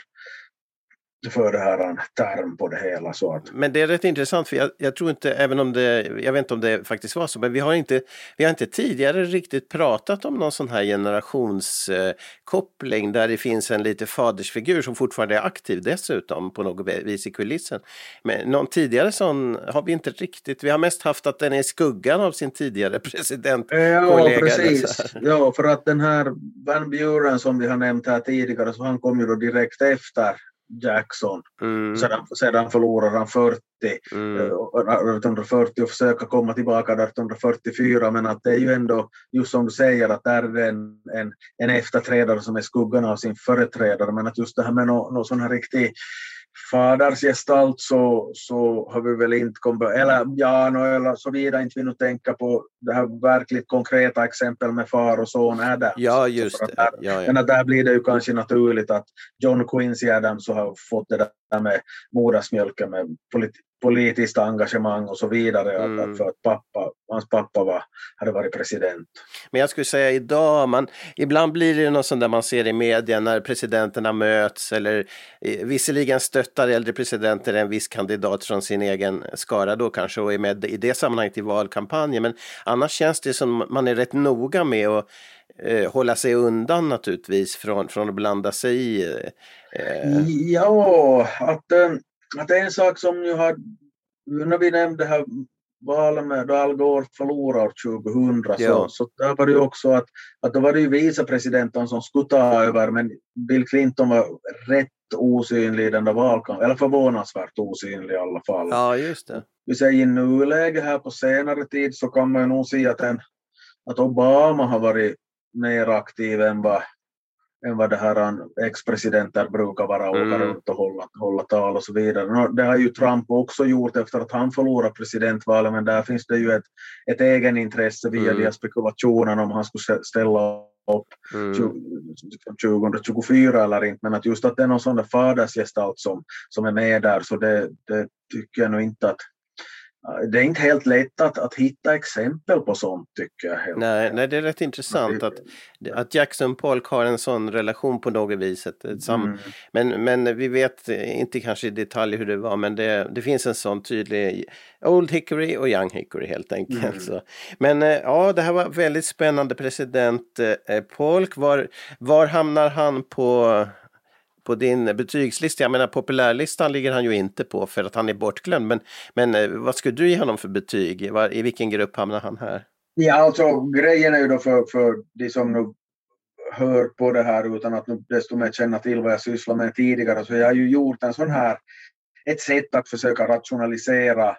för det här en term på det hela. Så att, Men det är rätt intressant för jag, jag tror inte, även om det, jag vet inte om det faktiskt var så, men vi har inte, vi har inte tidigare riktigt pratat om någon sån här generationskoppling där det finns en lite fadersfigur som fortfarande är aktiv dessutom på något vis i kulissen. Men någon tidigare sån har vi inte riktigt, vi har mest haft att den är i skuggan av sin tidigare president. Ja, precis. Ja, för att den här Van Buren som vi har nämnt här tidigare, så han kom ju då direkt efter Jackson. Mm, Sedan, sedan förlorade han 40, mm. eh, 1840 och försöka komma tillbaka 1844 men att det är ju ändå just som du säger att där är det en, en, en efterträdare som är skuggan av sin företrädare men att just det här med någon nå sån här riktig fadersgestalt så, så har vi väl inte kommit, eller ja, no, eller såvida inte vi nu tänker på det här verkligt konkreta exempel med far och son Adams. Ja, just det. där- Ja, ja. men där blir det ju kanske naturligt att John Quincy Adams har fått det där med modersmjölken med polit politiskt engagemang och så vidare. Mm. att för att pappa, hans pappa var, hade varit president. Men jag skulle säga idag, man, ibland blir det något sånt där man ser i media när presidenterna möts eller eh, visserligen stöttar äldre presidenter en viss kandidat från sin egen skara då kanske och är med i det sammanhanget i valkampanjen. Men annars känns det som man är rätt noga med att eh, hålla sig undan naturligtvis från, från att blanda sig i. Eh, Ja, att, eh, att en sak som ju har, när vi nämnde här valet med då Al Gore förlorade 2000 så, Ja. så där var det ju också att, att då var det ju vicepresidenten som skulle ta över men Bill Clinton var rätt osynlig i den där valkampen, eller förvånansvärt osynlig i alla fall. ja, just det. vi säger i nuläget här på senare tid så kan man ju nog säga att, en, att Obama har varit mer aktiv än vad, än vad det här ex-presidenter brukar vara, åka Mm. runt och hålla, hålla tal och så vidare. Nå, Det har ju Trump också gjort efter att han förlorade presidentvalet, men där finns det ju ett, ett egenintresse via Mm. de här spekulationerna om han skulle ställa upp Mm. 2024 eller inte, men att just att det är någon sån där fadersgestalt som, som är med där, så det, det tycker jag nog inte att det är inte helt lätt att, att hitta exempel på sånt tycker jag. Nej, nej, det är rätt intressant att, att Jackson Polk har en sån relation på något vis. Mm. men, men vi vet inte kanske i detalj hur det var, men det, det finns en sån tydlig Old Hickory och Young Hickory helt enkelt. Mm. Så. Men eh, ja, det här var väldigt spännande president eh, Polk. Var, var hamnar han på, på din betygslista? Jag menar populärlistan ligger han ju inte på för att han är bortglömd. Men, men eh, vad skulle du ge honom för betyg? Var, I vilken grupp hamnar han här? Ja, alltså grejen är ju då för, för de som nu hör på det här utan att nu desto mer känna till vad jag sysslar med tidigare, så jag har ju gjort en sån här, ett sätt att försöka rationalisera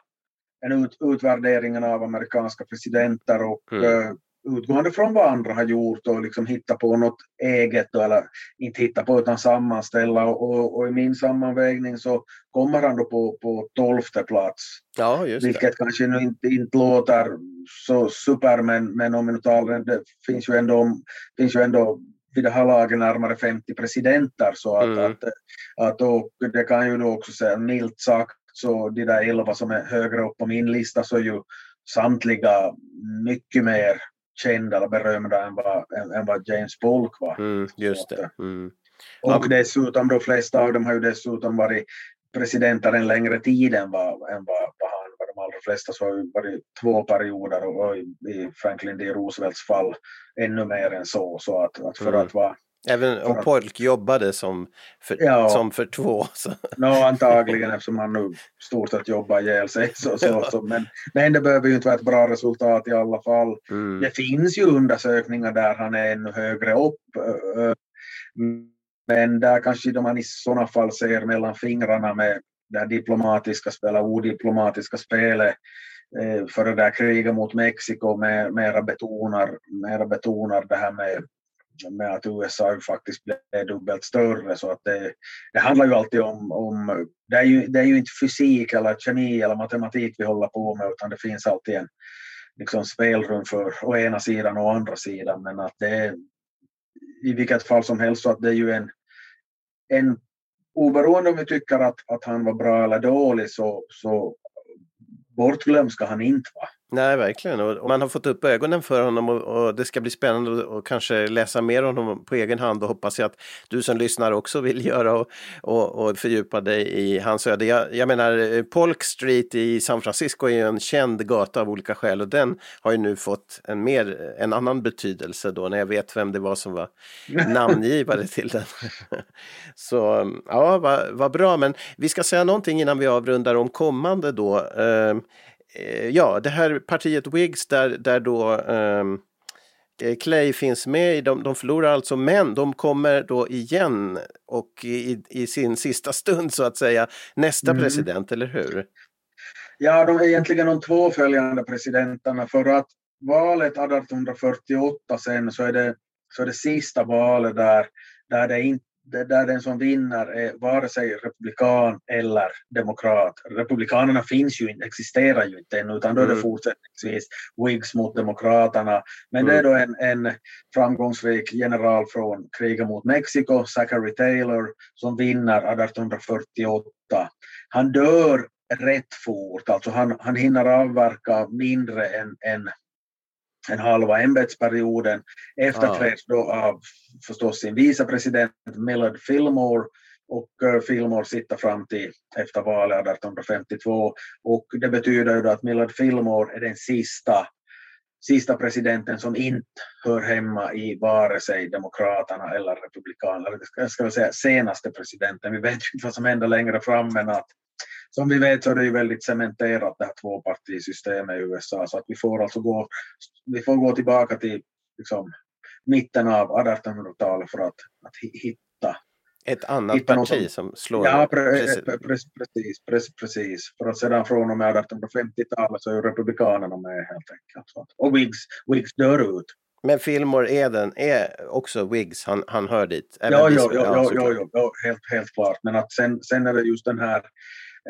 en ut, utvärderingen av amerikanska presidenter och Mm. Utgående från vad andra har gjort och liksom hitta på något eget då, eller inte hitta på utan sammanställa och, och, och i min sammanvägning så kommer han då på, på tolfte plats. Ja, just det. Vilket kanske nu inte, inte låter så super, men, men om vi nu talar, det finns ju ändå, finns ju ändå vid det här laget närmare 50 presidenter. Så att, Mm. att, att och det kan ju då också säga milt sagt, så de där 11 som är högre upp på min lista så är ju samtliga mycket mer kända eller berömda än vad, än, vad James Polk var. Mm, just det. Mm. Och Ja. dessutom, de flesta av dem har ju dessutom varit presidenter en längre tid än vad, än vad, vad han var. De allra flesta så har ju varit två perioder och, och i, i Franklin D. Roosevelts fall ännu mer än så. Så att, att för Mm. att vara, Även och att- Polk jobbade som för, Ja. som för två. Så. no, antagligen eftersom han nu stort sett jobbar ihjäl sig. Så, så, Ja. så, men, men det behöver ju inte vara ett bra resultat i alla fall. Mm. Det finns ju undersökningar där han är ännu högre upp. Men där kanske de man i sådana fall ser mellan fingrarna med det diplomatiska spelet, odiplomatiska spelet eh, för det där kriget mot Mexiko med, mera, betonar, mera betonar det här med, med att USA faktiskt blev dubbelt större. Så att det, det handlar ju alltid om, om det, är ju, det är ju inte fysik eller kemi eller matematik vi håller på med utan det finns alltid en liksom spelrum för å ena sidan och å andra sidan. Men att det är i vilket fall som helst så att det är ju en, en oberoende om vi tycker att, att han var bra eller dålig så, så bortglömd ska han inte vara. Nej, verkligen. Och man har fått upp ögonen för honom och, det ska bli spännande att kanske läsa mer om honom på egen hand och hoppas jag att du som lyssnar också vill göra och, och, och fördjupa dig i hans öde. Jag, jag menar, Polk Street i San Francisco är ju en känd gata av olika skäl och den har ju nu fått en, mer, en annan betydelse då när jag vet vem det var som var namngivare till den. Så ja, vad, vad bra, men vi ska säga någonting innan vi avrundar om kommande då. Eh, ja, det här partiet Whigs där, där då um, Clay finns med, de, de förlorar alltså, men de kommer då igen och i, i sin sista stund så att säga nästa mm. president, eller hur? Ja, de är egentligen de två följande presidenterna för att valet 1848 sen så är det, så är det sista valet där, där det inte där den som vinner är vare sig republikan eller demokrat. Republikanerna finns ju inte, existerar ju inte ännu, utan då är det mm. fortsättningsvis Whigs mot Demokraterna. Men mm. det är då en, en framgångsrik general från kriget mot Mexiko, Zachary Taylor, som vinner 1848. Han dör rätt fort, alltså han, han hinner avverka mindre än, än en halva ämbetsperioden. Efterträds då av förstås sin vicepresident Millard Fillmore och uh, Fillmore sitter fram till efter valet 1852 och det betyder ju att Millard Fillmore är den sista sista presidenten som inte hör hemma i vare sig Demokraterna eller Republikanerna. Jag ska säga senaste presidenten. Vi vet ju inte vad som händer längre fram men att som vi vet så är det ju väldigt cementerat det här tvåpartisystemet i USA så att vi får alltså gå, vi får gå tillbaka till liksom, mitten av 1800-talet för att, att hitta ett annat parti som, som slår... Ja, pre, pre, precis, precis, precis. För att sedan från och med 1850-talet så är ju Republikanerna med helt enkelt. Och Whigs, Whigs dör ut. Men Fillmore Eden är också Whigs, han, han hör dit? Ja, ja, ja, ja, ja, ja, helt, helt klart. Men att sen, sen är det just den här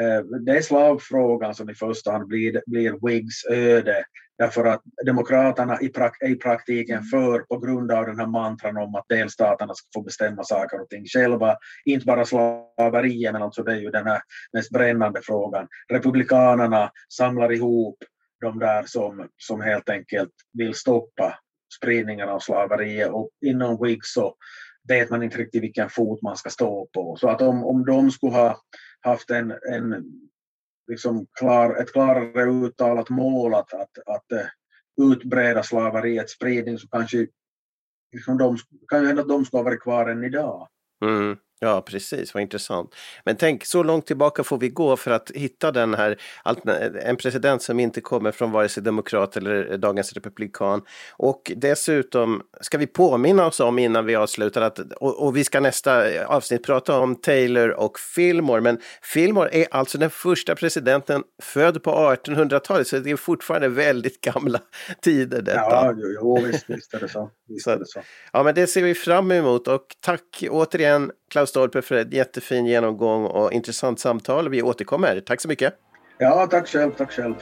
Eh, det är slavfrågan som i första hand blir, blir Whigs öde därför att Demokraterna i prak, är i praktiken för på grund av den här mantran om att delstaterna ska få bestämma saker och ting själva. Inte bara slaveriet men alltså det är ju den här mest brännande frågan. Republikanerna samlar ihop de där som, som helt enkelt vill stoppa spridningen av slaveriet och inom Whigs så vet man inte riktigt vilken fot man ska stå på. Så att om, om de skulle ha haft en, en liksom klar, ett klarare uttalat mål att, att, att eh, utbreda slaveriets spridning så kanske liksom de, kan hända att de skulle ha varit kvar än idag. Mm. Ja, precis, vad intressant. Men tänk, så långt tillbaka får vi gå för att hitta den här, en president som inte kommer från vare sig demokrat eller dagens republikan. Och dessutom ska vi påminna oss om innan vi avslutar att, och, och vi ska nästa avsnitt prata om Taylor och Fillmore, men Fillmore är alltså den första presidenten född på 1800-talet, så det är fortfarande väldigt gamla tider detta. Ja, jo, jo visst, visst är det så. Visst är det så. Ja, men det ser vi fram emot och tack återigen Klaus Stolpe för en jättefin genomgång och intressant samtal. Vi återkommer. Tack så mycket. Ja, tack själv. Tack själv.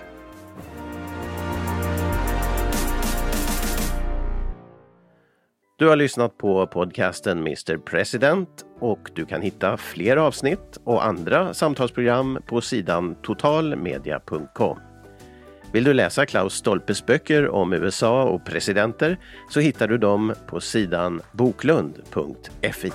Du har lyssnat på podcasten Mr President och du kan hitta fler avsnitt och andra samtalsprogram på sidan totalmedia.com. Vill du läsa Klaus Stolpes böcker om USA och presidenter så hittar du dem på sidan boklund.fi.